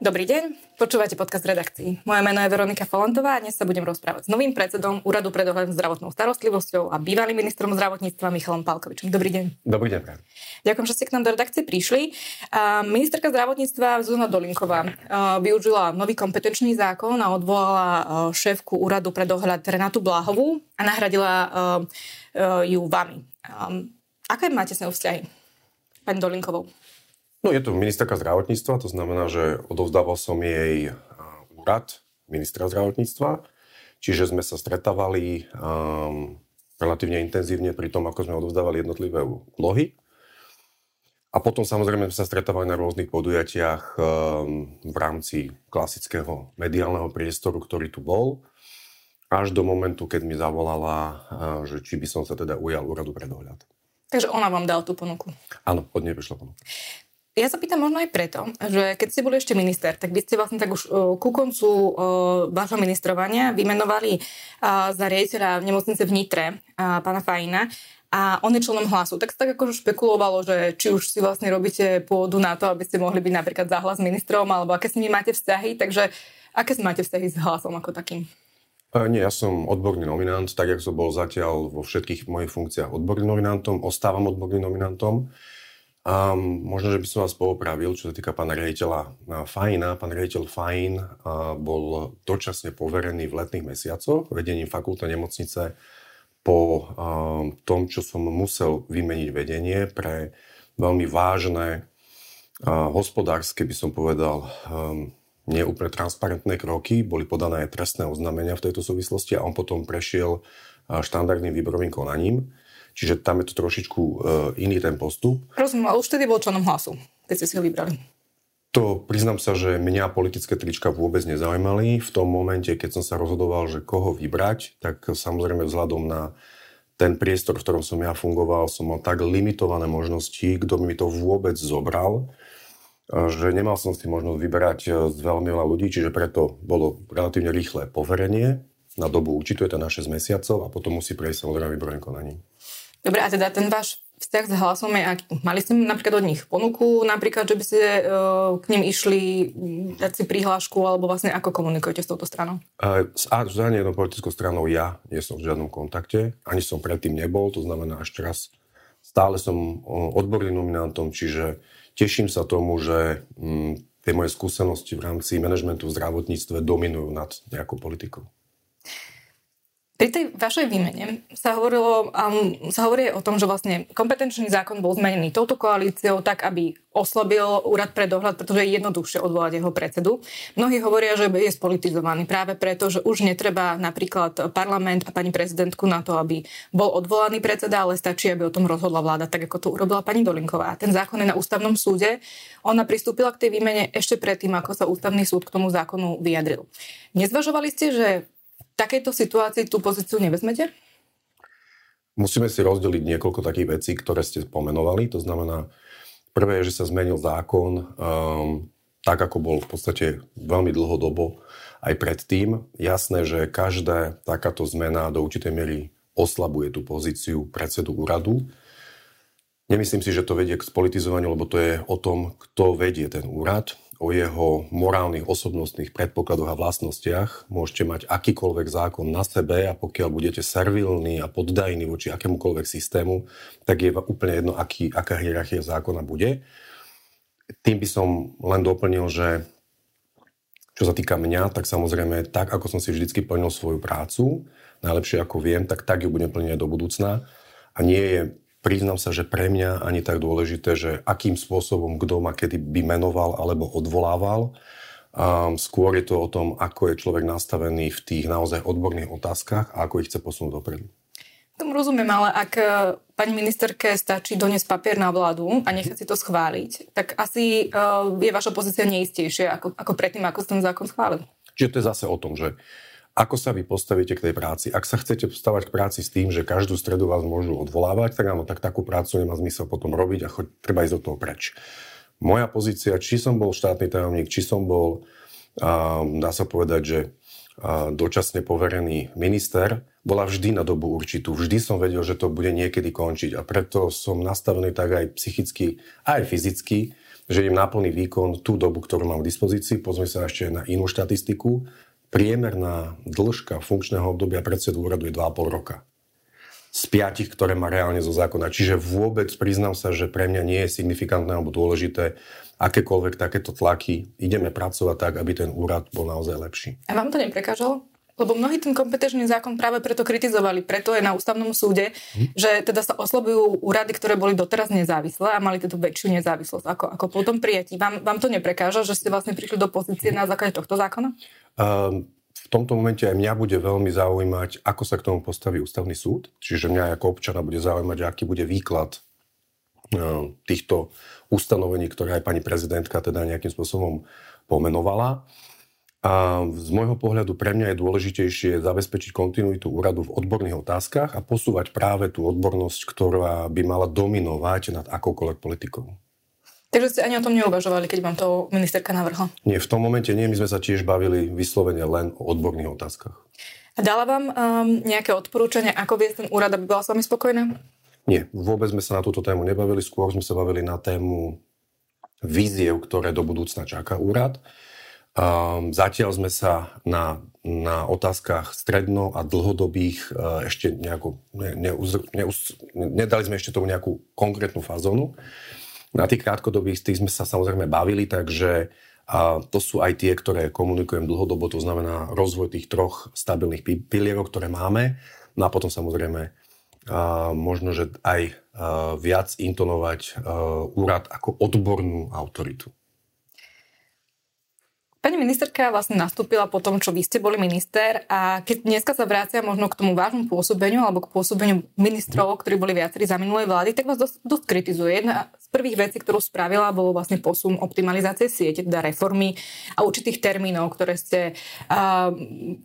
Dobrý deň, počúvate podcast redakcií. Moje meno je Veronika Folantová a dnes sa budem rozprávať s novým predsedom Úradu pre dohľad zdravotnou starostlivosťou a bývalým ministrom zdravotníctva Michalom Palkovičom. Dobrý deň. Dobrý deň. Ďakujem, že ste k nám do redakcie prišli. ministerka zdravotníctva Zuzana Dolinková využila nový kompetenčný zákon a odvolala šéfku Úradu pre dohľad Renatu Bláhovú a nahradila ju vami. Aké máte s ňou vzťahy, pani Dolinkovou? No je to ministerka zdravotníctva, to znamená, že odovzdával som jej úrad ministra zdravotníctva, čiže sme sa stretávali um, relatívne intenzívne pri tom, ako sme odovzdávali jednotlivé úlohy. A potom samozrejme sme sa stretávali na rôznych podujatiach v rámci klasického mediálneho priestoru, ktorý tu bol, až do momentu, keď mi zavolala, že či by som sa teda ujal úradu pre dohľad. Takže ona vám dala tú ponuku. Áno, od nej prišla ponuka. Ja sa pýtam možno aj preto, že keď ste boli ešte minister, tak vy ste vlastne tak už uh, ku koncu uh, vášho ministrovania vymenovali uh, za riaditeľa nemocnice v Nitre pána Fajina a on je členom hlasu. Tak sa tak akože špekulovalo, že či už si vlastne robíte pôdu na to, aby ste mohli byť napríklad za hlas ministrom, alebo aké s nimi máte vzťahy. Takže aké máte vzťahy s hlasom ako takým? Nie, ja som odborný nominant, tak jak som bol zatiaľ vo všetkých mojich funkciách odborným nominantom, ostávam odborným nominantom. A možno, že by som vás poopravil, čo sa týka pána riaditeľa Fajna. Pán riaditeľ Fajn bol dočasne poverený v letných mesiacoch vedením fakultnej nemocnice po tom, čo som musel vymeniť vedenie pre veľmi vážne hospodárske, by som povedal, nie úplne transparentné kroky, boli podané aj trestné oznámenia v tejto súvislosti a on potom prešiel štandardným výborovým konaním. Čiže tam je to trošičku uh, iný ten postup. Rozumiem, ale už vtedy bol členom hlasu, keď ste si ho vybrali. To priznám sa, že mňa politické trička vôbec nezaujímali. V tom momente, keď som sa rozhodoval, že koho vybrať, tak samozrejme vzhľadom na ten priestor, v ktorom som ja fungoval, som mal tak limitované možnosti, kto mi to vôbec zobral, že nemal som si možnosť vyberať e, z veľmi veľa ľudí, čiže preto bolo relatívne rýchle poverenie na dobu určitú, je to na 6 mesiacov a potom musí prejsť samozrejme výborovým konaním. Dobre, a teda ten váš vzťah s hlasom je aký? Mali ste napríklad od nich ponuku, napríklad, že by ste uh, k ním išli dať si prihlášku, alebo vlastne ako komunikujete s touto stranou? Uh, s, s ani jednou politickou stranou ja nie som v žiadnom kontakte, ani som predtým nebol, to znamená až teraz stále som odborným nominantom, čiže teším sa tomu, že m, tie moje skúsenosti v rámci manažmentu v zdravotníctve dominujú nad nejakou politikou. Pri tej vašej výmene sa, hovorilo, um, sa hovorí o tom, že vlastne kompetenčný zákon bol zmenený touto koalíciou tak, aby oslabil úrad pre dohľad, pretože je jednoduchšie odvolať jeho predsedu. Mnohí hovoria, že je spolitizovaný práve preto, že už netreba napríklad parlament a pani prezidentku na to, aby bol odvolaný predseda, ale stačí, aby o tom rozhodla vláda, tak ako to urobila pani Dolinková. Ten zákon je na ústavnom súde. Ona pristúpila k tej výmene ešte predtým, ako sa ústavný súd k tomu zákonu vyjadril. Nezvažovali ste, že takejto situácii tú pozíciu nevezmete? Musíme si rozdeliť niekoľko takých vecí, ktoré ste pomenovali. To znamená, prvé je, že sa zmenil zákon um, tak, ako bol v podstate veľmi dlhodobo aj predtým. Jasné, že každá takáto zmena do určitej miery oslabuje tú pozíciu predsedu úradu. Nemyslím si, že to vedie k spolitizovaniu, lebo to je o tom, kto vedie ten úrad o jeho morálnych, osobnostných predpokladoch a vlastnostiach. Môžete mať akýkoľvek zákon na sebe a pokiaľ budete servilní a poddajní voči akémukoľvek systému, tak je úplne jedno, aký, aká hierarchia zákona bude. Tým by som len doplnil, že čo sa týka mňa, tak samozrejme, tak ako som si vždycky plnil svoju prácu, najlepšie ako viem, tak tak ju budem plniť aj do budúcna. A nie je Priznám sa, že pre mňa ani tak dôležité, že akým spôsobom kto ma kedy by menoval alebo odvolával. Um, skôr je to o tom, ako je človek nastavený v tých naozaj odborných otázkach a ako ich chce posunúť dopredu. Tomu rozumiem, ale ak e, pani ministerke stačí doniesť papier na vládu a nechať si to schváliť, tak asi uh, je vaša pozícia neistejšia ako, ako predtým, ako ste ten zákon schválil. Čiže to je zase o tom, že ako sa vy postavíte k tej práci. Ak sa chcete postavať k práci s tým, že každú stredu vás môžu odvolávať, tak áno, tak takú prácu nemá zmysel potom robiť a choď, treba ísť do toho preč. Moja pozícia, či som bol štátny tajomník, či som bol, dá sa povedať, že dočasne poverený minister, bola vždy na dobu určitú. Vždy som vedel, že to bude niekedy končiť a preto som nastavený tak aj psychicky, aj fyzicky, že idem na plný výkon tú dobu, ktorú mám k dispozícii. Pozme sa ešte na inú štatistiku. Priemerná dĺžka funkčného obdobia predsedu úradu je 2,5 roka z piatich, ktoré má reálne zo zákona. Čiže vôbec priznám sa, že pre mňa nie je signifikantné alebo dôležité akékoľvek takéto tlaky. Ideme pracovať tak, aby ten úrad bol naozaj lepší. A vám to neprekážalo? Lebo mnohí ten kompetenčný zákon práve preto kritizovali. Preto je na ústavnom súde, hm. že teda sa oslobujú úrady, ktoré boli doteraz nezávislé a mali teda väčšiu nezávislosť ako, ako po tom prijatí. Vám, vám to neprekáža, že ste vlastne prišli do pozície na základe tohto zákona? Um, v tomto momente aj mňa bude veľmi zaujímať, ako sa k tomu postaví ústavný súd. Čiže mňa ako občana bude zaujímať, aký bude výklad týchto ustanovení, ktoré aj pani prezidentka teda nejakým spôsobom pomenovala. A z môjho pohľadu pre mňa je dôležitejšie zabezpečiť kontinuitu úradu v odborných otázkach a posúvať práve tú odbornosť, ktorá by mala dominovať nad akoukoľvek politikou. Takže ste ani o tom neuvažovali, keď vám to ministerka navrhla? Nie, v tom momente nie. My sme sa tiež bavili vyslovene len o odborných otázkach. A dala vám um, nejaké odporúčania, ako viesť ten úrad, aby bola s vami spokojná? Nie, vôbec sme sa na túto tému nebavili. Skôr sme sa bavili na tému víziev, ktoré do budúcna čaká úrad. Um, zatiaľ sme sa na, na otázkach stredno a dlhodobých uh, ešte nejakú, ne, ne, ne, ne, nedali sme ešte tomu nejakú konkrétnu fazónu. Na tých krátkodobých tých sme sa samozrejme bavili, takže a to sú aj tie, ktoré komunikujem dlhodobo, to znamená rozvoj tých troch stabilných pilierov, ktoré máme. No a potom samozrejme a možno, že aj viac intonovať úrad ako odbornú autoritu. Pani ministerka vlastne nastúpila po tom, čo vy ste boli minister a keď dneska sa vrácia možno k tomu vášmu pôsobeniu alebo k pôsobeniu ministrov, ktorí boli viacerí za minulej vlády, tak vás dosť, dosť kritizuje. Jedna z prvých vecí, ktorú spravila, bolo vlastne posun optimalizácie siete, teda reformy a určitých termínov, ktoré ste, uh,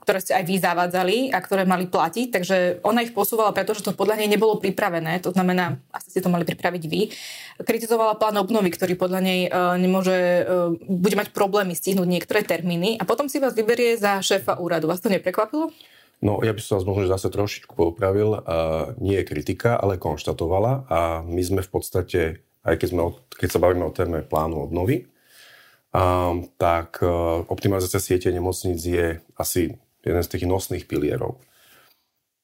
ktoré ste aj vy zavádzali a ktoré mali platiť. Takže ona ich posúvala, pretože to podľa nej nebolo pripravené. To znamená, asi ste to mali pripraviť vy. Kritizovala plán obnovy, ktorý podľa nej uh, nemôže, uh, bude mať problémy stihnúť niektoré termíny a potom si vás vyberie za šéfa úradu. Vás to neprekvapilo? No, ja by som vás možno zase trošičku popravil. A nie je kritika, ale konštatovala a my sme v podstate, aj keď, sme, keď sa bavíme o téme plánu obnovy, a, tak e, optimalizácia siete nemocníc je asi jeden z tých nosných pilierov.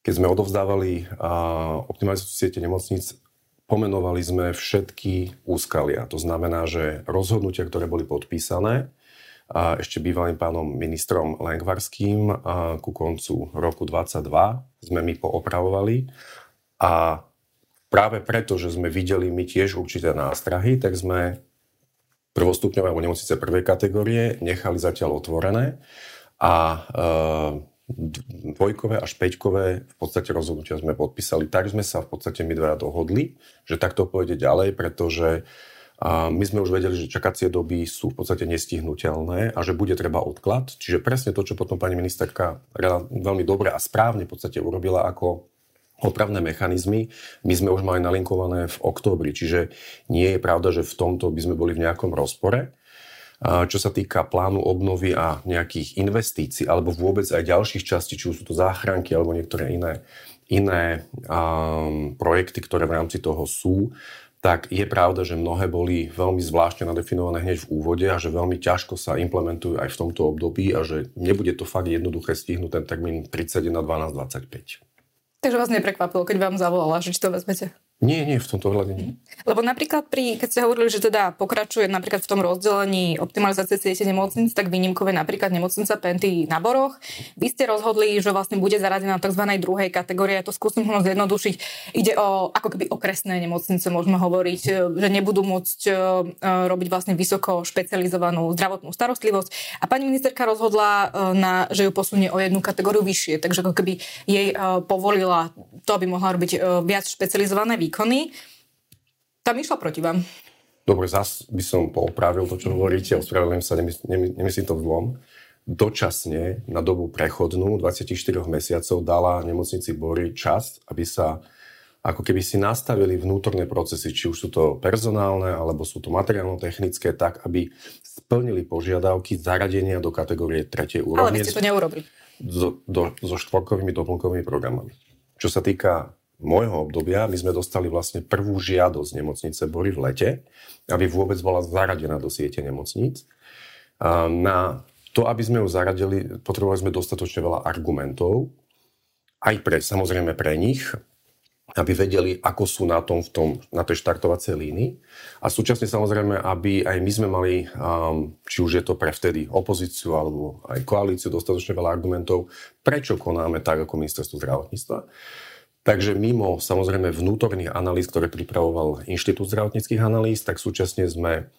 Keď sme odovzdávali a, optimalizáciu siete nemocníc, pomenovali sme všetky úskalia. To znamená, že rozhodnutia, ktoré boli podpísané, a ešte bývalým pánom ministrom Lengvarským a ku koncu roku 22 sme my poopravovali a práve preto, že sme videli my tiež určité nástrahy, tak sme prvostupňové alebo nemocnice prvej kategórie nechali zatiaľ otvorené a e, dvojkové až peťkové v podstate rozhodnutia sme podpísali. Tak sme sa v podstate my dvaja dohodli, že takto pôjde ďalej, pretože a my sme už vedeli, že čakacie doby sú v podstate nestihnutelné a že bude treba odklad. Čiže presne to, čo potom pani ministerka veľmi dobre a správne v podstate urobila ako opravné mechanizmy, my sme už mali nalinkované v októbri. Čiže nie je pravda, že v tomto by sme boli v nejakom rozpore. Čo sa týka plánu obnovy a nejakých investícií, alebo vôbec aj ďalších častí, či už sú to záchranky alebo niektoré iné, iné um, projekty, ktoré v rámci toho sú, tak je pravda, že mnohé boli veľmi zvláštne nadefinované hneď v úvode a že veľmi ťažko sa implementujú aj v tomto období a že nebude to fakt jednoduché stihnúť ten termín 31 na 12.25. Takže vás neprekvapilo, keď vám zavolala, že či to vezmete? Nie, nie, v tomto ohľade nie. Lebo napríklad, pri, keď ste hovorili, že teda pokračuje napríklad v tom rozdelení optimalizácie siete nemocnic, tak výnimkové napríklad nemocnica Penty na Boroch. Vy ste rozhodli, že vlastne bude zaradená tzv. druhej kategórie. Ja to skúsim ho zjednodušiť. Ide o ako keby okresné nemocnice, môžeme hovoriť, že nebudú môcť e, robiť vlastne vysoko špecializovanú zdravotnú starostlivosť. A pani ministerka rozhodla, e, na, že ju posunie o jednu kategóriu vyššie, takže ako keby jej e, povolila to, aby mohla robiť viac špecializované výkony, tam išla proti vám. Dobre, zas by som poopravil to, čo hovoríte, ospravedlňujem sa, nemyslím, nemyslím to dvom. Dočasne na dobu prechodnú 24 mesiacov dala nemocnici Bory čas, aby sa ako keby si nastavili vnútorné procesy, či už sú to personálne, alebo sú to materiálno-technické, tak, aby splnili požiadavky zaradenia do kategórie 3. úrovne. Ale vy ste to neurobili. So, do, so štvorkovými doplnkovými programami. Čo sa týka môjho obdobia my sme dostali vlastne prvú žiadosť nemocnice Bory v lete, aby vôbec bola zaradená do siete nemocníc. Na to, aby sme ju zaradili, potrebovali sme dostatočne veľa argumentov, aj pre, samozrejme pre nich, aby vedeli, ako sú na tom, v tom na tej štartovacej línii. A súčasne samozrejme, aby aj my sme mali, um, či už je to pre vtedy opozíciu alebo aj koalíciu, dostatočne veľa argumentov, prečo konáme tak ako ministerstvo zdravotníctva. Takže mimo samozrejme vnútorných analýz, ktoré pripravoval Inštitút zdravotníckých analýz, tak súčasne sme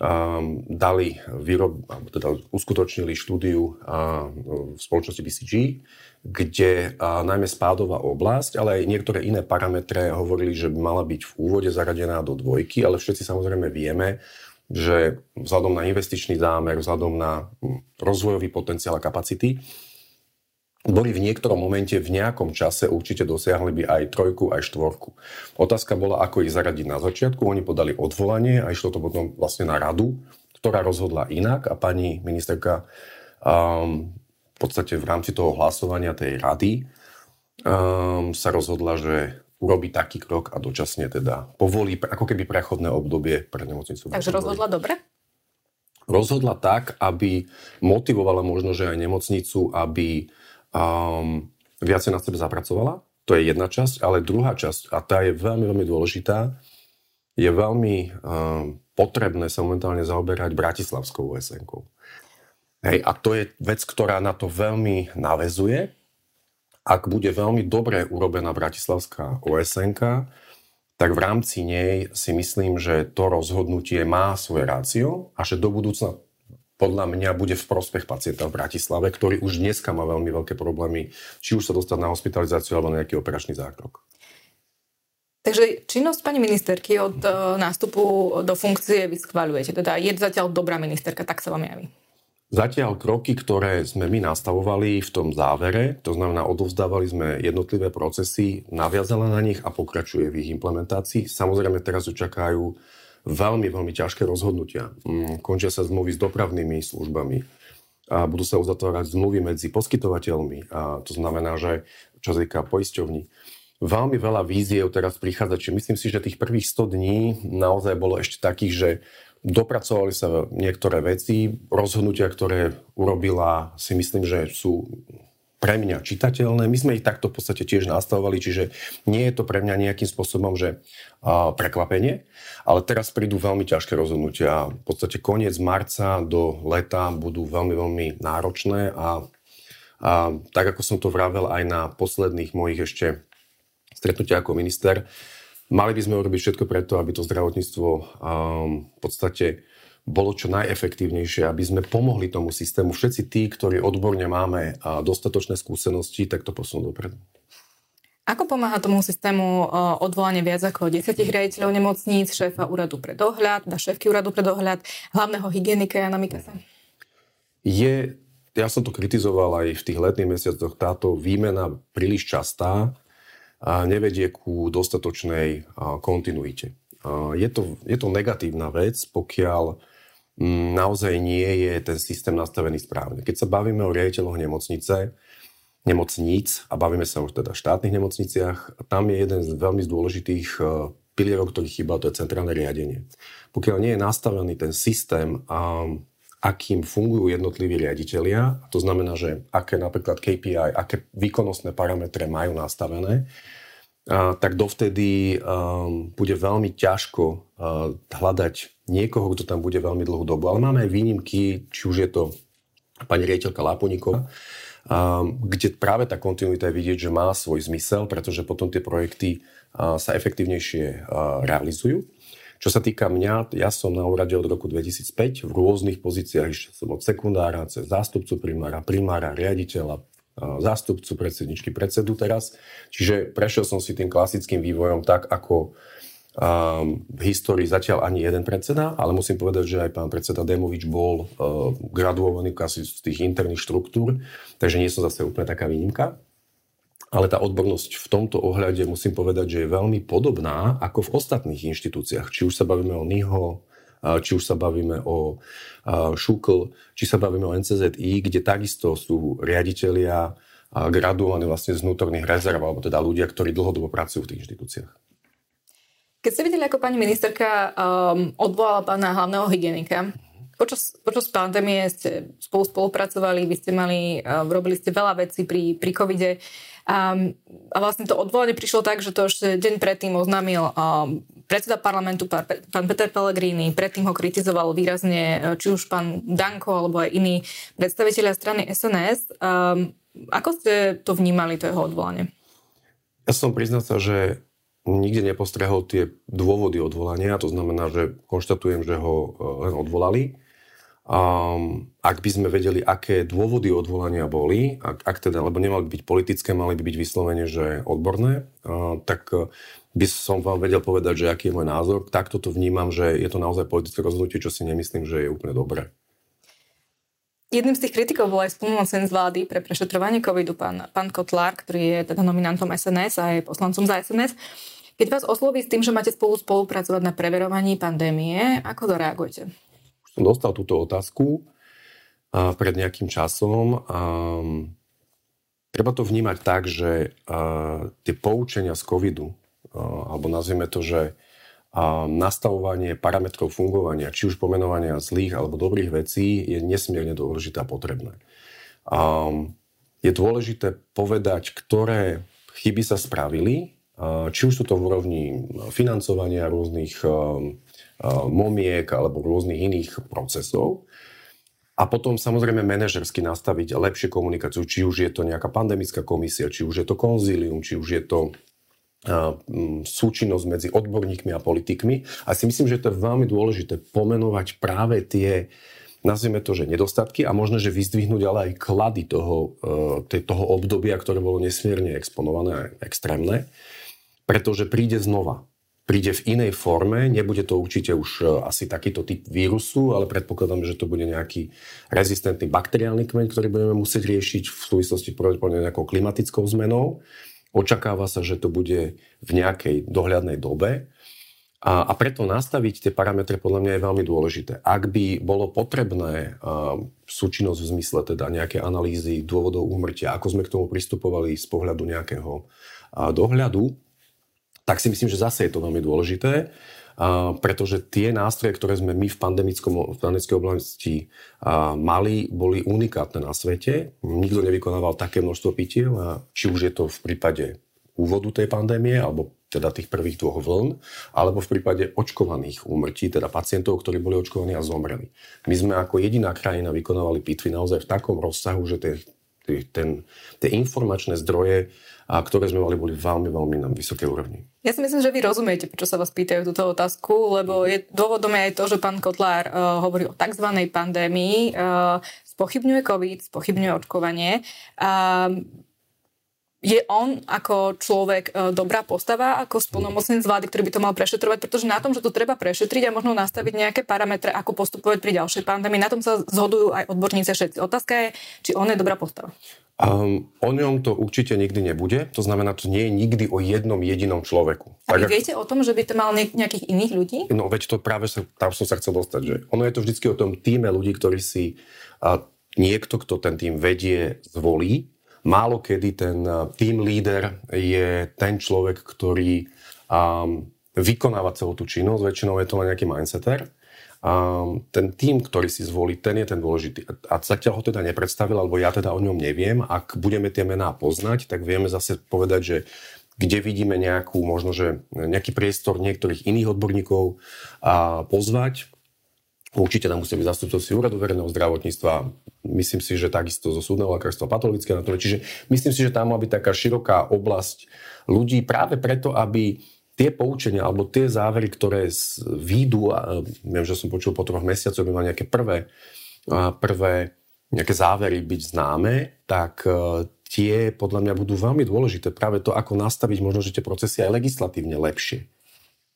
um, dali, výrob, teda uskutočnili štúdiu uh, v spoločnosti BCG, kde uh, najmä spádová oblasť, ale aj niektoré iné parametre hovorili, že by mala byť v úvode zaradená do dvojky, ale všetci samozrejme vieme, že vzhľadom na investičný zámer, vzhľadom na hm, rozvojový potenciál a kapacity, boli v niektorom momente, v nejakom čase určite dosiahli by aj trojku, aj štvorku. Otázka bola, ako ich zaradiť na začiatku. Oni podali odvolanie a išlo to potom vlastne na radu, ktorá rozhodla inak a pani ministerka um, v podstate v rámci toho hlasovania tej rady um, sa rozhodla, že urobí taký krok a dočasne teda povolí ako keby prechodné obdobie pre nemocnicu. Takže rozhodla dobre? Rozhodla tak, aby motivovala možno, že aj nemocnicu, aby um, viacej na sebe zapracovala. To je jedna časť, ale druhá časť, a tá je veľmi, veľmi dôležitá, je veľmi um, potrebné sa momentálne zaoberať Bratislavskou osn Hej, a to je vec, ktorá na to veľmi navezuje. Ak bude veľmi dobre urobená Bratislavská osn tak v rámci nej si myslím, že to rozhodnutie má svoje rácio a že do budúcna podľa mňa bude v prospech pacienta v Bratislave, ktorý už dneska má veľmi veľké problémy, či už sa dostať na hospitalizáciu alebo na nejaký operačný zákrok. Takže činnosť pani ministerky od uh, nástupu do funkcie vy schváľujete. Teda je zatiaľ dobrá ministerka, tak sa vám javí. Zatiaľ kroky, ktoré sme my nastavovali v tom závere, to znamená odovzdávali sme jednotlivé procesy, naviazala na nich a pokračuje v ich implementácii. Samozrejme teraz očakajú veľmi, veľmi ťažké rozhodnutia. Mm, končia sa zmluvy s dopravnými službami a budú sa uzatvárať zmluvy medzi poskytovateľmi. A to znamená, že čo sa poisťovní, veľmi veľa víziev teraz prichádza, čiže myslím si, že tých prvých 100 dní naozaj bolo ešte takých, že dopracovali sa niektoré veci, rozhodnutia, ktoré urobila, si myslím, že sú pre mňa čitateľné. My sme ich takto v podstate tiež nastavovali, čiže nie je to pre mňa nejakým spôsobom, že uh, prekvapenie, ale teraz prídu veľmi ťažké rozhodnutia. V podstate koniec marca do leta budú veľmi, veľmi náročné a, a tak ako som to vravel aj na posledných mojich ešte stretnutiach ako minister, mali by sme urobiť všetko preto, aby to zdravotníctvo um, v podstate bolo čo najefektívnejšie, aby sme pomohli tomu systému. Všetci tí, ktorí odborne máme dostatočné skúsenosti, tak to posunú dopredu. Ako pomáha tomu systému odvolanie viac ako 10 riaditeľov nemocníc, šéfa úradu pre dohľad, na šéfky úradu pre dohľad, hlavného hygienika Jana Mikasa? Je, ja som to kritizoval aj v tých letných mesiacoch, táto výmena príliš častá a nevedie ku dostatočnej kontinuite. Je to, je to negatívna vec, pokiaľ naozaj nie je ten systém nastavený správne. Keď sa bavíme o riaditeľoch nemocnice, nemocníc a bavíme sa teda v štátnych nemocniciach, tam je jeden z veľmi dôležitých e, pilierov, ktorý chýba, to je centrálne riadenie. Pokiaľ nie je nastavený ten systém, akým fungujú jednotliví riaditeľia, to znamená, že aké napríklad KPI, aké výkonnostné parametre majú nastavené, tak dovtedy um, bude veľmi ťažko uh, hľadať niekoho, kto tam bude veľmi dlhú dobu. Ale máme aj výnimky, či už je to pani riaditeľka Láponíková, um, kde práve tá kontinuita je vidieť, že má svoj zmysel, pretože potom tie projekty sa efektívnejšie realizujú. Čo sa týka mňa, ja som na úrade od roku 2005 v rôznych pozíciách, ešte som od sekundára cez zástupcu primára, primára, riaditeľa, zástupcu predsedničky predsedu teraz. Čiže prešiel som si tým klasickým vývojom tak, ako v histórii zatiaľ ani jeden predseda, ale musím povedať, že aj pán predseda Demovič bol uh, graduovaný asi z tých interných štruktúr, takže nie som zase úplne taká výnimka. Ale tá odbornosť v tomto ohľade musím povedať, že je veľmi podobná ako v ostatných inštitúciách. Či už sa bavíme o NIHO, či už sa bavíme o Šukl, či sa bavíme o NCZI, kde takisto sú riaditeľia graduovaní vlastne z vnútorných rezerv, alebo teda ľudia, ktorí dlhodobo pracujú v tých inštitúciách. Keď ste videli, ako pani ministerka um, odvolala pána hlavného hygienika, počas, počas pandémie ste spolu spolupracovali, vy ste mali, uh, robili ste veľa vecí pri, pri covide a, a vlastne to odvolanie prišlo tak, že to ešte deň predtým oznámil um, predseda parlamentu, pán, pán Peter Pellegrini, predtým ho kritizoval výrazne uh, či už pán Danko alebo aj iní predstaviteľia strany SNS. Um, ako ste to vnímali, to jeho odvolanie? Ja som priznal sa, že nikde nepostrehol tie dôvody odvolania, to znamená, že konštatujem, že ho e, len odvolali. Um, ak by sme vedeli, aké dôvody odvolania boli, ak, ak teda, lebo nemali by byť politické, mali by byť vyslovene, že odborné, uh, tak e, by som vám vedel povedať, že aký je môj názor. Takto to vnímam, že je to naozaj politické rozhodnutie, čo si nemyslím, že je úplne dobré. Jedným z tých kritikov bol aj spolumocen z vlády pre prešetrovanie covidu, pán, pán Kotlár, ktorý je teda nominantom SNS a je poslancom za SNS. Keď vás osloví s tým, že máte spolu spolupracovať na preverovaní pandémie, ako zareagujete? Už som dostal túto otázku a, pred nejakým časom. A, treba to vnímať tak, že a, tie poučenia z covidu, a, alebo nazvieme to, že a nastavovanie parametrov fungovania, či už pomenovania zlých alebo dobrých vecí, je nesmierne dôležité a potrebné. A je dôležité povedať, ktoré chyby sa spravili či už sú to v úrovni financovania rôznych momiek alebo rôznych iných procesov. A potom samozrejme manažersky nastaviť lepšie komunikáciu, či už je to nejaká pandemická komisia, či už je to konzílium, či už je to súčinnosť medzi odborníkmi a politikmi. A si myslím, že to je veľmi dôležité pomenovať práve tie, nazvime to, že nedostatky a možno, že vyzdvihnúť ale aj klady toho, toho obdobia, ktoré bolo nesmierne exponované a extrémne pretože príde znova. Príde v inej forme, nebude to určite už e, asi takýto typ vírusu, ale predpokladám, že to bude nejaký rezistentný bakteriálny kmeň, ktorý budeme musieť riešiť v súvislosti pravdepodobne nejakou klimatickou zmenou. Očakáva sa, že to bude v nejakej dohľadnej dobe. A, a preto nastaviť tie parametre podľa mňa je veľmi dôležité. Ak by bolo potrebné uh, súčinnosť v zmysle teda nejaké analýzy dôvodov úmrtia, ako sme k tomu pristupovali z pohľadu nejakého uh, dohľadu, tak si myslím, že zase je to veľmi dôležité, pretože tie nástroje, ktoré sme my v, pandemickom, v pandemickej oblasti mali, boli unikátne na svete. Nikto nevykonával také množstvo pitiev, či už je to v prípade úvodu tej pandémie, alebo teda tých prvých dvoch vln, alebo v prípade očkovaných úmrtí, teda pacientov, ktorí boli očkovaní a zomreli. My sme ako jediná krajina vykonávali pitvy naozaj v takom rozsahu, že tie, tie, ten, tie informačné zdroje a ktoré sme mali, boli veľmi, veľmi na vysokej úrovni. Ja si myslím, že vy rozumiete, prečo sa vás pýtajú túto otázku, lebo je, dôvodom je aj to, že pán Kotlár uh, hovorí o tzv. pandémii, uh, spochybňuje COVID, spochybňuje očkovanie. Uh, je on ako človek e, dobrá postava, ako z vlády, ktorý by to mal prešetrovať, pretože na tom, že to treba prešetriť a možno nastaviť nejaké parametre, ako postupovať pri ďalšej pandémii, na tom sa zhodujú aj odborníci všetci. Otázka je, či on je dobrá postava. Um, o ňom to určite nikdy nebude, to znamená, to nie je nikdy o jednom jedinom človeku. A vy viete o tom, že by to mal nejakých iných ľudí? No veď to práve sa, tam som sa chcel dostať, že ono je to vždy o tom týme ľudí, ktorí si uh, niekto, kto ten tým vedie, zvolí Málo kedy ten eh, team leader je ten človek, ktorý um, vykonáva celú tú činnosť, väčšinou je to len nejaký mindseter. Ten tým, ktorý si zvolí, ten je ten dôležitý. A zatiaľ ho teda nepredstavil, alebo ja teda o ňom neviem. Ak budeme tie mená poznať, tak vieme zase povedať, že kde vidíme nejakú, možno, že nejaký priestor niektorých iných odborníkov a pozvať, Určite tam musia byť zastupcovci úradu verejného zdravotníctva, myslím si, že takisto zo súdneho lekárstva, patologické anatómie. Čiže myslím si, že tam má byť taká široká oblasť ľudí práve preto, aby tie poučenia alebo tie závery, ktoré výjdu, a viem, že som počul po troch mesiacoch, by mal nejaké prvé, prvé nejaké závery byť známe, tak e, tie podľa mňa budú veľmi dôležité. Práve to, ako nastaviť možno, že tie procesy aj legislatívne lepšie.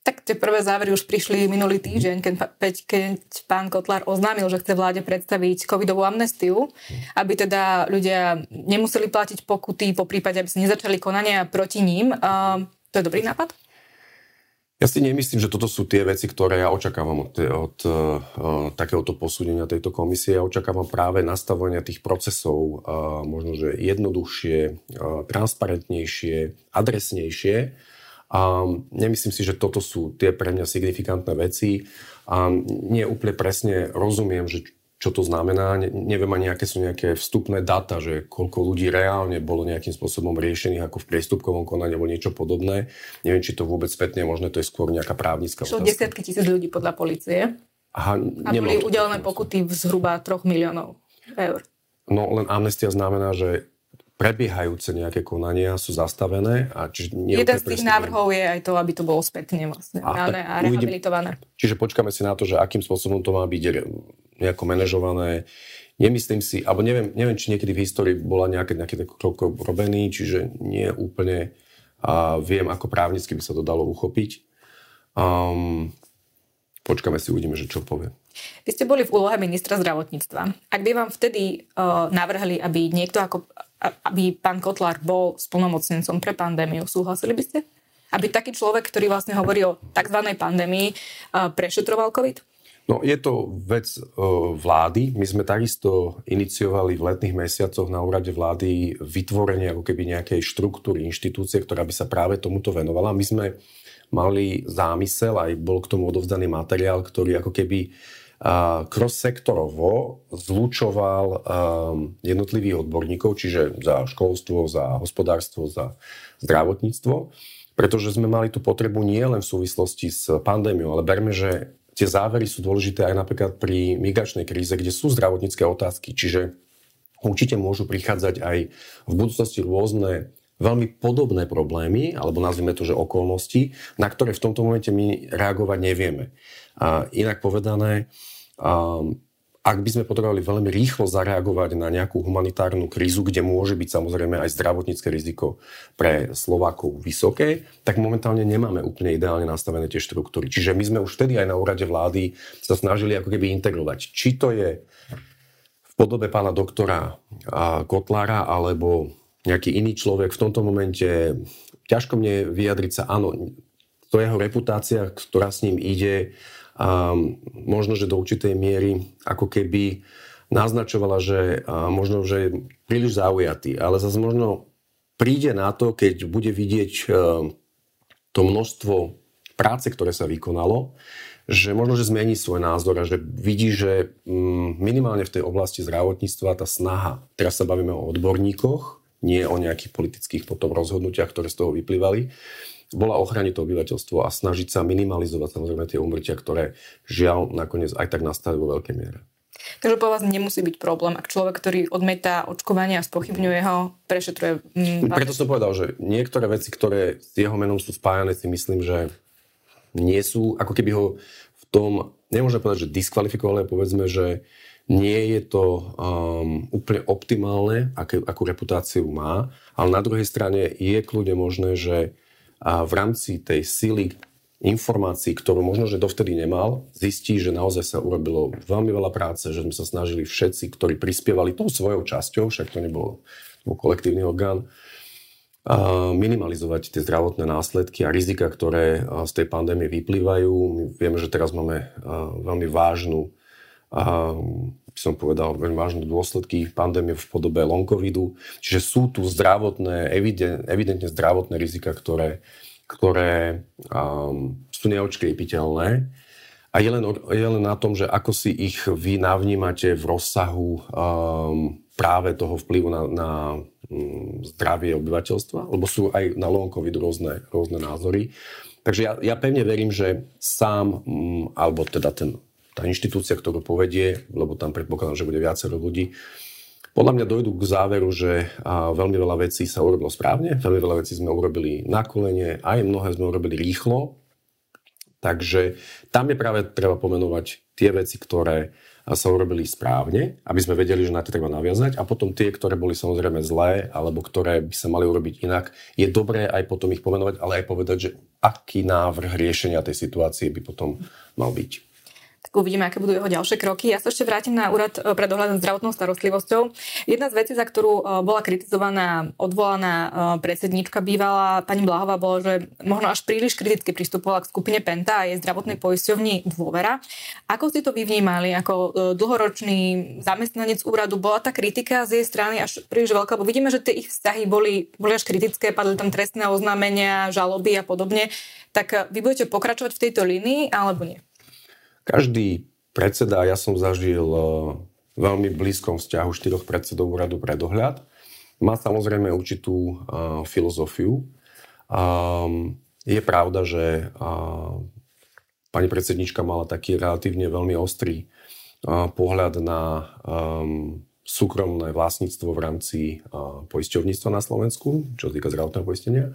Tak tie prvé závery už prišli minulý týždeň, keď, keď pán Kotlár oznámil, že chce vláde predstaviť covidovú amnestiu, aby teda ľudia nemuseli platiť pokuty, po prípade, aby sa nezačali konania proti ním. Uh, to je dobrý nápad? Ja si nemyslím, že toto sú tie veci, ktoré ja očakávam od, od uh, takéhoto posúdenia tejto komisie. Ja očakávam práve nastavovania tých procesov uh, možno, že jednoduchšie, uh, transparentnejšie, adresnejšie. A nemyslím si, že toto sú tie pre mňa signifikantné veci. A nie úplne presne rozumiem, že čo to znamená. Ne, neviem ani, aké sú nejaké vstupné data, že koľko ľudí reálne bolo nejakým spôsobom riešených ako v priestupkovom konaní alebo niečo podobné. Neviem, či to vôbec spätne je možné, to je skôr nejaká právnická Šlo desiatky tisíc ľudí podľa policie. Aha, a boli udelené pokuty v zhruba 3 miliónov eur. No len amnestia znamená, že prebiehajúce nejaké konania sú zastavené. A čiže nie Jeden z tých návrhov je aj to, aby to bolo spätne vlastne a, a rehabilitované. Čiže počkáme si na to, že akým spôsobom to má byť nejako manažované. Nemyslím si, alebo neviem, neviem či niekedy v histórii bola nejaké, nejaké kroky robený, čiže nie úplne a viem, ako právnicky by sa to dalo uchopiť. Um, počkáme si, uvidíme, že čo povie. Vy ste boli v úlohe ministra zdravotníctva. Ak by vám vtedy uh, navrhli, aby niekto ako aby pán Kotlár bol splnomocnencom pre pandémiu. Súhlasili by ste? Aby taký človek, ktorý vlastne hovorí o tzv. pandémii, prešetroval COVID? No, je to vec e, vlády. My sme takisto iniciovali v letných mesiacoch na úrade vlády vytvorenie ako keby nejakej štruktúry inštitúcie, ktorá by sa práve tomuto venovala. My sme mali zámysel, aj bol k tomu odovzdaný materiál, ktorý ako keby cross-sektorovo zlučoval um, jednotlivých odborníkov, čiže za školstvo, za hospodárstvo, za zdravotníctvo, pretože sme mali tú potrebu nie len v súvislosti s pandémiou, ale berme, že tie závery sú dôležité aj napríklad pri migračnej kríze, kde sú zdravotnícke otázky, čiže určite môžu prichádzať aj v budúcnosti rôzne veľmi podobné problémy, alebo nazvime to, že okolnosti, na ktoré v tomto momente my reagovať nevieme. A inak povedané, um, ak by sme potrebovali veľmi rýchlo zareagovať na nejakú humanitárnu krízu, kde môže byť samozrejme aj zdravotnícke riziko pre Slovákov vysoké, tak momentálne nemáme úplne ideálne nastavené tie štruktúry. Čiže my sme už vtedy aj na úrade vlády sa snažili ako keby integrovať. Či to je v podobe pána doktora Kotlára alebo nejaký iný človek v tomto momente, ťažko mne vyjadriť sa, áno, to jeho reputácia, ktorá s ním ide, a možno, že do určitej miery ako keby naznačovala, že možno, že je príliš zaujatý, ale zase možno príde na to, keď bude vidieť e, to množstvo práce, ktoré sa vykonalo, že možno, že zmení svoj názor a že vidí, že mm, minimálne v tej oblasti zdravotníctva tá snaha, teraz sa bavíme o odborníkoch, nie o nejakých politických potom rozhodnutiach, ktoré z toho vyplývali, bola ochraniť to obyvateľstvo a snažiť sa minimalizovať samozrejme tie umrtia, ktoré žiaľ nakoniec aj tak nastali vo veľkej miere. Takže po vás nemusí byť problém, ak človek, ktorý odmetá očkovanie a spochybňuje ho, prešetruje... Mm, Preto som povedal, že niektoré veci, ktoré s jeho menom sú spájane, si myslím, že nie sú, ako keby ho v tom, nemôžem povedať, že diskvalifikovali, povedzme, že nie je to um, úplne optimálne, aké, akú reputáciu má, ale na druhej strane je kľudne možné, že a v rámci tej sily informácií, ktorú možno, že dovtedy nemal, zistí, že naozaj sa urobilo veľmi veľa práce, že sme sa snažili všetci, ktorí prispievali tou svojou časťou, však to nebol, to bol kolektívny orgán, minimalizovať tie zdravotné následky a rizika, ktoré z tej pandémie vyplývajú. My vieme, že teraz máme veľmi vážnu som povedal, veľmi vážne dôsledky pandémie v podobe long covidu. Čiže sú tu zdravotné, evidentne zdravotné rizika, ktoré, ktoré um, sú neočkriepiteľné. A je len, je len na tom, že ako si ich vy navnímate v rozsahu um, práve toho vplyvu na, na um, zdravie obyvateľstva, lebo sú aj na long covid rôzne, rôzne názory. Takže ja, ja pevne verím, že sám, um, alebo teda ten tá inštitúcia, ktorú povedie, lebo tam predpokladám, že bude viacero ľudí, podľa mňa dojdú k záveru, že veľmi veľa vecí sa urobilo správne, veľmi veľa vecí sme urobili na kolene, aj mnohé sme urobili rýchlo. Takže tam je práve treba pomenovať tie veci, ktoré sa urobili správne, aby sme vedeli, že na to treba naviazať a potom tie, ktoré boli samozrejme zlé alebo ktoré by sa mali urobiť inak, je dobré aj potom ich pomenovať, ale aj povedať, že aký návrh riešenia tej situácie by potom mal byť. Tak uvidíme, aké budú jeho ďalšie kroky. Ja sa ešte vrátim na úrad e, pre dohľad nad zdravotnou starostlivosťou. Jedna z vecí, za ktorú e, bola kritizovaná odvolaná e, predsednička bývala pani Blahová, bolo, že možno až príliš kriticky pristupovala k skupine Penta a jej zdravotnej poisťovni Dôvera. Ako ste to vy vnímali ako dlhoročný zamestnanec úradu? Bola tá kritika z jej strany až príliš veľká? Lebo vidíme, že tie ich vzťahy boli, boli až kritické, padli tam trestné oznámenia, žaloby a podobne. Tak vy budete pokračovať v tejto línii alebo nie? Každý predseda, ja som zažil e, veľmi blízkom vzťahu štyroch predsedov úradu pre dohľad, má samozrejme určitú uh, filozofiu. Je pravda, že uh, pani predsednička mala taký relatívne veľmi ostrý pohľad na súkromné vlastníctvo v rámci poisťovníctva na Slovensku, čo sa týka zdravotného poistenia.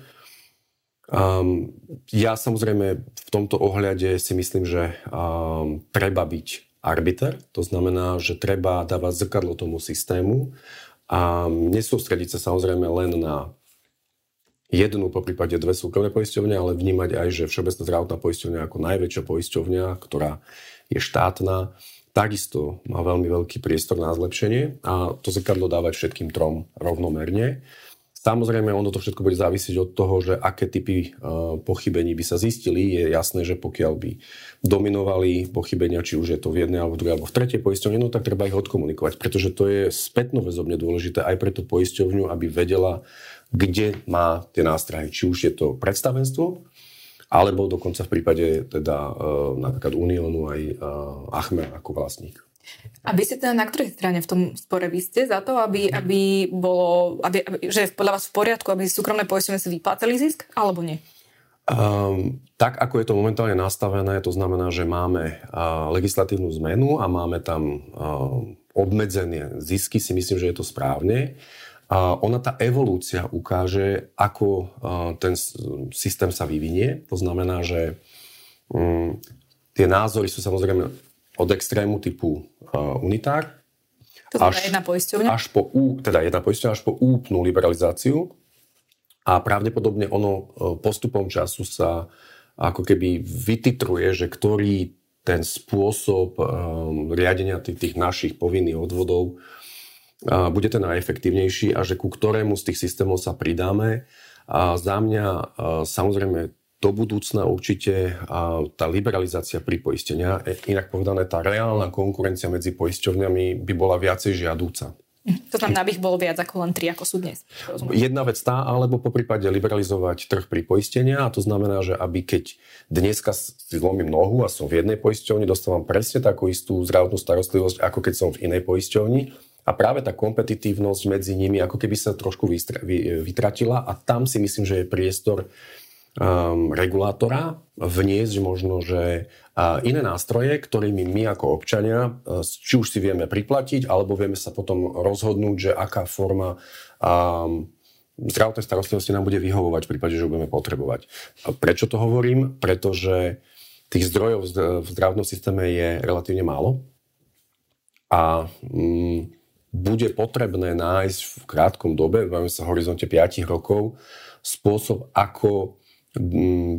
Um, ja samozrejme v tomto ohľade si myslím, že um, treba byť arbiter, to znamená, že treba dávať zrkadlo tomu systému a nesústrediť sa samozrejme len na jednu, po prípade dve súkromné poisťovne, ale vnímať aj, že Všeobecná zdravotná poisťovňa ako najväčšia poisťovňa, ktorá je štátna, takisto má veľmi veľký priestor na zlepšenie a to zrkadlo dávať všetkým trom rovnomerne. Samozrejme, ono to všetko bude závisieť od toho, že aké typy uh, pochybení by sa zistili. Je jasné, že pokiaľ by dominovali pochybenia, či už je to v jednej alebo v druhej alebo v tretej poisťovne, no tak treba ich odkomunikovať, pretože to je spätnoväzobne dôležité aj pre tú poisťovňu, aby vedela, kde má tie nástrahy. Či už je to predstavenstvo, alebo dokonca v prípade teda uh, napríklad Uniónu aj uh, Achmer ako vlastník. A vy ste teda na ktorej strane v tom spore? Vy ste za to, aby, aby bolo, aby, aby, že je podľa vás v poriadku, aby súkromné poistenie si vyplácali zisk, alebo nie? Um, tak, ako je to momentálne nastavené, to znamená, že máme uh, legislatívnu zmenu a máme tam uh, obmedzené zisky, si myslím, že je to správne. A ona, tá evolúcia ukáže, ako ten systém sa vyvinie. To znamená, že um, tie názory sú samozrejme od extrému typu unitár. To až, jedna poisťovňa? Až po, teda jedna poisťovňa až po úplnú liberalizáciu. A pravdepodobne ono uh, postupom času sa ako keby vytitruje, že ktorý ten spôsob um, riadenia tých, tých našich povinných odvodov uh, bude ten najefektívnejší a že ku ktorému z tých systémov sa pridáme. A za mňa uh, samozrejme do budúcna určite tá liberalizácia pripoistenia, e, inak povedané tá reálna konkurencia medzi poisťovňami by bola viacej žiadúca. To znamená, ich bolo viac ako len tri, ako sú dnes. Rozumiem. Jedna vec tá, alebo po prípade liberalizovať trh pripoistenia a to znamená, že aby keď dneska si zlomím nohu a som v jednej poisťovni, dostávam presne takú istú zdravotnú starostlivosť, ako keď som v inej poisťovni a práve tá kompetitívnosť medzi nimi ako keby sa trošku vytratila a tam si myslím, že je priestor um, regulátora vniesť možno, že uh, iné nástroje, ktorými my ako občania, uh, či už si vieme priplatiť, alebo vieme sa potom rozhodnúť, že aká forma um, zdravotnej starostlivosti nám bude vyhovovať v prípade, že budeme potrebovať. Prečo to hovorím? Pretože tých zdrojov v zdravotnom systéme je relatívne málo a um, bude potrebné nájsť v krátkom dobe, v sa horizonte 5 rokov, spôsob, ako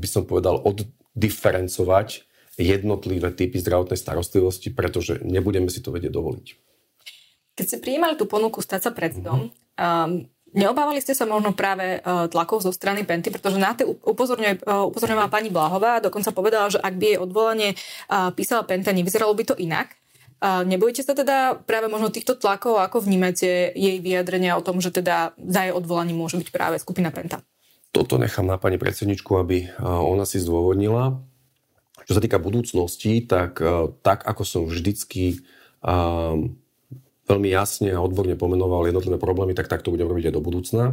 by som povedal, oddiferencovať jednotlivé typy zdravotnej starostlivosti, pretože nebudeme si to vedieť dovoliť. Keď ste prijímali tú ponuku stať sa predsedom, mm-hmm. um, Neobávali ste sa možno práve uh, tlakov zo strany Penty, pretože na to upozorňuje, uh, upozorňovala pani Blahová, dokonca povedala, že ak by jej odvolanie uh, písala Penta, nevyzeralo by to inak. Nebojíte sa teda práve možno týchto tlakov, ako vnímate jej vyjadrenia o tom, že teda za jej odvolaním môže byť práve skupina Penta? Toto nechám na pani predsedničku, aby ona si zdôvodnila. Čo sa týka budúcnosti, tak, tak ako som vždycky um, veľmi jasne a odborne pomenoval jednotlivé problémy, tak takto budem robiť aj do budúcna.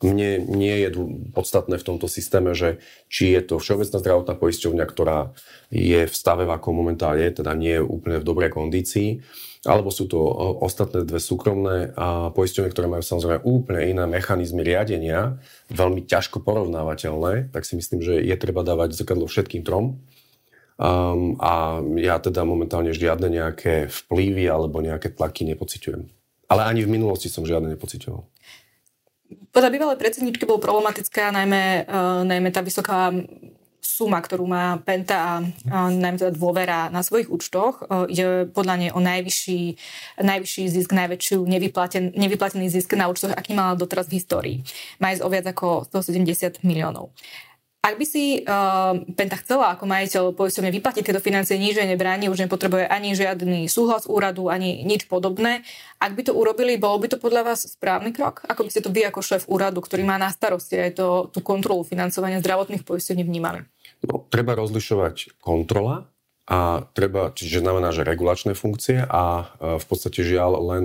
Mne nie je podstatné v tomto systéme, že či je to Všeobecná zdravotná poisťovňa, ktorá je v stave, ako momentálne je, teda nie je úplne v dobrej kondícii, alebo sú to ostatné dve súkromné poisťovne, ktoré majú samozrejme úplne iné mechanizmy riadenia, veľmi ťažko porovnávateľné, tak si myslím, že je treba dávať zrkadlo všetkým trom. Um, a ja teda momentálne žiadne nejaké vplyvy alebo nejaké tlaky nepociťujem. Ale ani v minulosti som žiadne nepociťoval. Podľa bývalej predsedničky bol problematická najmä, uh, najmä tá vysoká suma, ktorú má Penta a, najmä teda dôvera na svojich účtoch, je podľa nej o najvyšší, najvyšší zisk, najväčšiu nevyplaten, nevyplatený zisk na účtoch, aký mala doteraz v histórii. Má ísť o viac ako 170 miliónov. Ak by si uh, Penta chcela ako majiteľ poisťovne vyplatiť tieto financie, nič nebráni, už nepotrebuje ani žiadny súhlas úradu, ani nič podobné. Ak by to urobili, bol by to podľa vás správny krok? Ako by ste to vy ako šéf úradu, ktorý má na starosti aj to, tú kontrolu financovania zdravotných poisťovní vnímali? No, treba rozlišovať kontrola a treba, čiže znamená, že regulačné funkcie a v podstate žiaľ len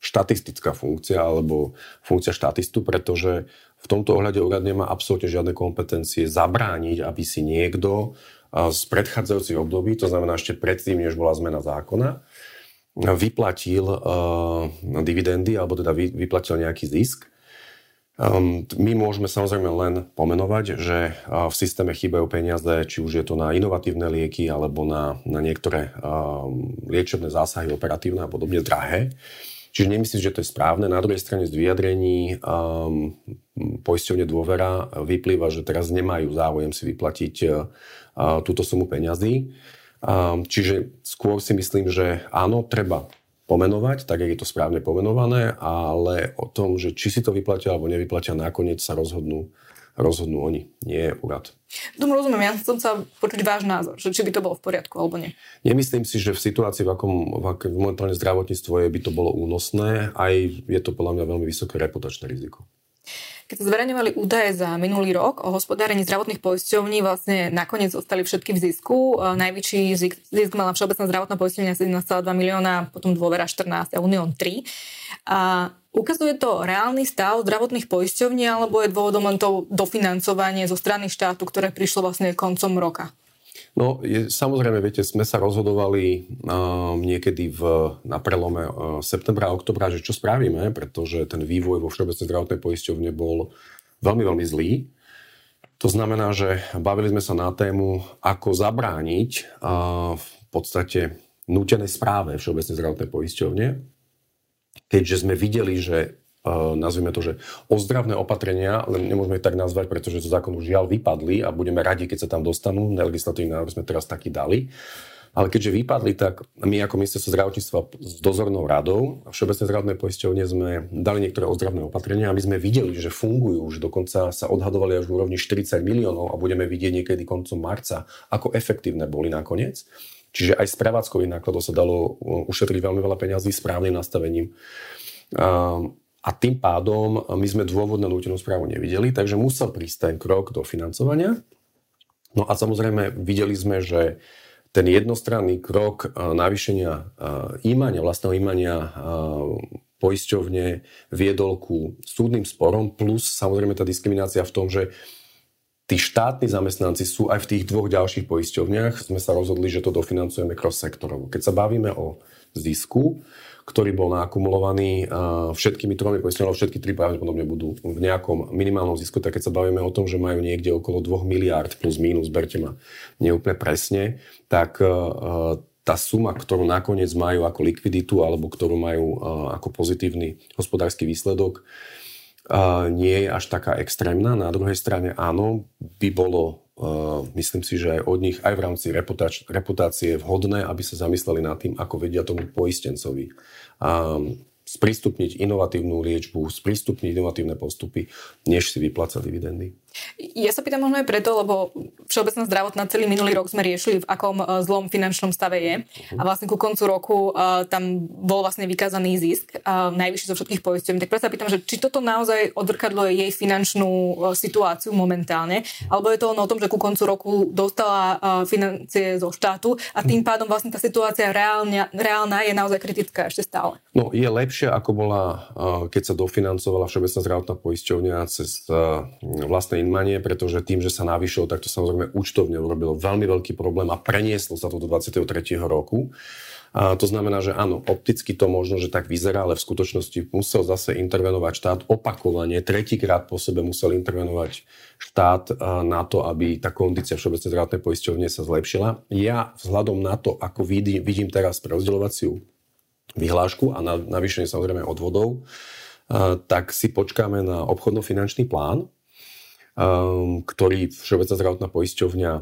štatistická funkcia alebo funkcia štatistu, pretože v tomto ohľade úrad nemá absolútne žiadne kompetencie zabrániť, aby si niekto z predchádzajúcich období, to znamená ešte predtým, než bola zmena zákona, vyplatil uh, dividendy alebo teda vy, vyplatil nejaký zisk. Um, my môžeme samozrejme len pomenovať, že uh, v systéme chýbajú peniaze, či už je to na inovatívne lieky alebo na, na niektoré uh, liečebné zásahy operatívne a podobne drahé. Čiže nemyslím, že to je správne. Na druhej strane z vyjadrení um, poisťovne dôvera vyplýva, že teraz nemajú záujem si vyplatiť uh, túto sumu peňazí. Um, čiže skôr si myslím, že áno, treba pomenovať, tak je to správne pomenované, ale o tom, že či si to vyplatia alebo nevyplatia, nakoniec sa rozhodnú rozhodnú oni, nie úrad. Tomu rozumiem, ja som sa počuť váš názor, že či by to bolo v poriadku alebo nie. Nemyslím si, že v situácii, v akom, v akom momentálne zdravotníctvo je, by to bolo únosné, aj je to podľa mňa veľmi vysoké reputačné riziko. Keď sa zverejňovali údaje za minulý rok o hospodárení zdravotných poisťovní, vlastne nakoniec zostali všetky v zisku. Najväčší zisk, zisk mala Všeobecná zdravotná poisťovňa 17,2 milióna, potom dôvera 14 a Unión 3. A ukazuje to reálny stav zdravotných poisťovní alebo je dôvodom len to dofinancovanie zo strany štátu, ktoré prišlo vlastne koncom roka? No, je, samozrejme, viete, sme sa rozhodovali uh, niekedy v, na prelome uh, septembra a oktobra, že čo spravíme, pretože ten vývoj vo Všeobecnej zdravotnej poisťovne bol veľmi, veľmi zlý. To znamená, že bavili sme sa na tému, ako zabrániť uh, v podstate nútenej správe Všeobecnej zdravotnej poisťovne, keďže sme videli, že nazvime to, že ozdravné opatrenia, len nemôžeme ich tak nazvať, pretože zo zákonu žiaľ vypadli a budeme radi, keď sa tam dostanú. Legislatívny návrh sme teraz taký dali. Ale keďže vypadli, tak my ako ministerstvo zdravotníctva s dozornou radou a Všeobecnej zdravotnej poisťovne sme dali niektoré ozdravné opatrenia, aby sme videli, že fungujú, že dokonca sa odhadovali až v úrovni 40 miliónov a budeme vidieť niekedy koncom marca, ako efektívne boli nakoniec. Čiže aj z prevádzkových nákladov sa dalo ušetriť veľmi veľa peňazí správnym nastavením. A tým pádom my sme dôvod na správu nevideli, takže musel prísť ten krok do financovania. No a samozrejme videli sme, že ten jednostranný krok navýšenia imania, vlastného imania poisťovne viedol ku súdnym sporom, plus samozrejme tá diskriminácia v tom, že tí štátni zamestnanci sú aj v tých dvoch ďalších poisťovniach. Sme sa rozhodli, že to dofinancujeme cross-sektorovo. Keď sa bavíme o zisku, ktorý bol naakumulovaný všetkými tromi poisťovňami, všetky tri pravdepodobne budú v nejakom minimálnom zisku, tak keď sa bavíme o tom, že majú niekde okolo 2 miliárd plus minus, berte ma neúplne presne, tak tá suma, ktorú nakoniec majú ako likviditu alebo ktorú majú ako pozitívny hospodársky výsledok, nie je až taká extrémna. Na druhej strane áno, by bolo, myslím si, že aj od nich aj v rámci reputácie, reputácie vhodné, aby sa zamysleli nad tým, ako vedia tomu poistencovi sprístupniť inovatívnu liečbu, sprístupniť inovatívne postupy, než si vypláca dividendy. Ja sa pýtam možno aj preto, lebo Všeobecná zdravotná celý minulý rok sme riešili, v akom e, zlom finančnom stave je. A vlastne ku koncu roku uh, tam bol vlastne vykázaný zisk, uh, najvyšší zo všetkých poisťovní. Tak preto sa pýtam, že či toto naozaj odrkadlo je jej finančnú uh, situáciu momentálne, alebo je to ono o tom, že ku koncu roku dostala financie zo štátu a tým pádom vlastne tá situácia reálne, reálna je naozaj kritická ešte stále. No je lepšia, ako bola, keď sa dofinancovala Všeobecná zdravotná poisťovňa cez uh, imanie, pretože tým, že sa navýšilo, tak to samozrejme účtovne urobilo veľmi veľký problém a prenieslo sa to do 23. roku. A to znamená, že áno, opticky to možno, že tak vyzerá, ale v skutočnosti musel zase intervenovať štát opakovane, tretíkrát po sebe musel intervenovať štát na to, aby tá kondícia Všeobecnej zdravotnej poisťovne sa zlepšila. Ja vzhľadom na to, ako vidím, vidím teraz prerozdeľovaciu vyhlášku a na, navýšenie samozrejme odvodov, tak si počkáme na obchodno-finančný plán, um, ktorý Všeobecná zdravotná poisťovňa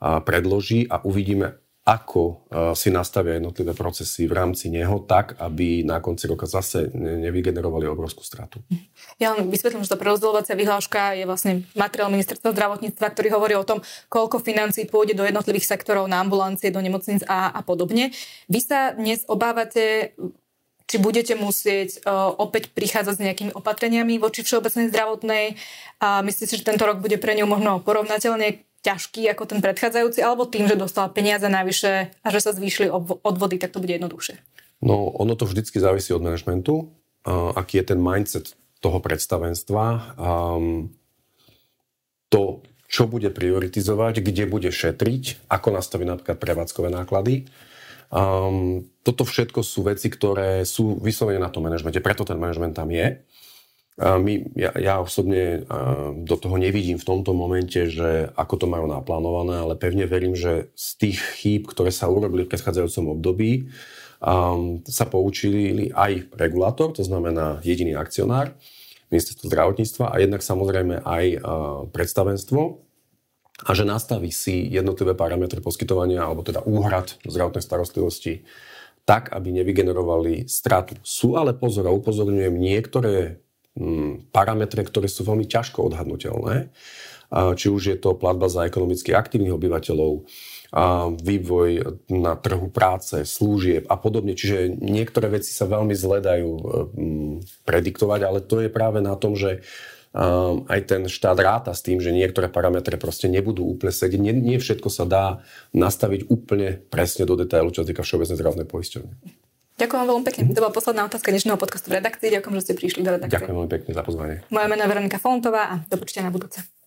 predloží a uvidíme, ako uh, si nastavia jednotlivé procesy v rámci neho tak, aby na konci roka zase nevygenerovali obrovskú stratu. Ja len vysvetlím, že tá prerozdeľovacia vyhláška je vlastne materiál ministerstva zdravotníctva, ktorý hovorí o tom, koľko financí pôjde do jednotlivých sektorov, na ambulancie, do nemocníc a, a podobne. Vy sa dnes obávate či budete musieť uh, opäť prichádzať s nejakými opatreniami voči všeobecnej zdravotnej a myslíte že tento rok bude pre ňu možno porovnateľne ťažký ako ten predchádzajúci, alebo tým, že dostala peniaze navyše a že sa zvýšili odvody, tak to bude jednoduchšie? No, ono to vždycky závisí od manažmentu, uh, aký je ten mindset toho predstavenstva, um, to, čo bude prioritizovať, kde bude šetriť, ako nastaviť napríklad prevádzkové náklady. Um, toto všetko sú veci, ktoré sú vyslovene na tom manažmente, preto ten manažment tam je. My, ja, ja osobne do toho nevidím v tomto momente, že ako to majú naplánované, ale pevne verím, že z tých chýb, ktoré sa urobili v predchádzajúcom období, um, sa poučili aj regulátor, to znamená jediný akcionár, ministerstvo zdravotníctva a jednak samozrejme aj uh, predstavenstvo a že nastaví si jednotlivé parametre poskytovania alebo teda úhrad zdravotnej starostlivosti tak, aby nevygenerovali stratu. Sú ale pozor a upozorňujem niektoré Mm, parametre, ktoré sú veľmi ťažko odhadnutelné. Či už je to platba za ekonomicky aktívnych obyvateľov, vývoj na trhu práce, služieb a podobne. Čiže niektoré veci sa veľmi zle dajú mm, prediktovať, ale to je práve na tom, že aj ten štát ráta s tým, že niektoré parametre proste nebudú úplne sedieť. Nie, nie všetko sa dá nastaviť úplne presne do detailu, čo sa týka Všeobecnej zdravotnej poisťovne. Ďakujem veľmi pekne. To bola posledná otázka dnešného podcastu v redakcii. Ďakujem, že ste prišli do redakcie. Ďakujem veľmi pekne za pozvanie. Moje meno je Veronika Fontová a do počutia na budúce.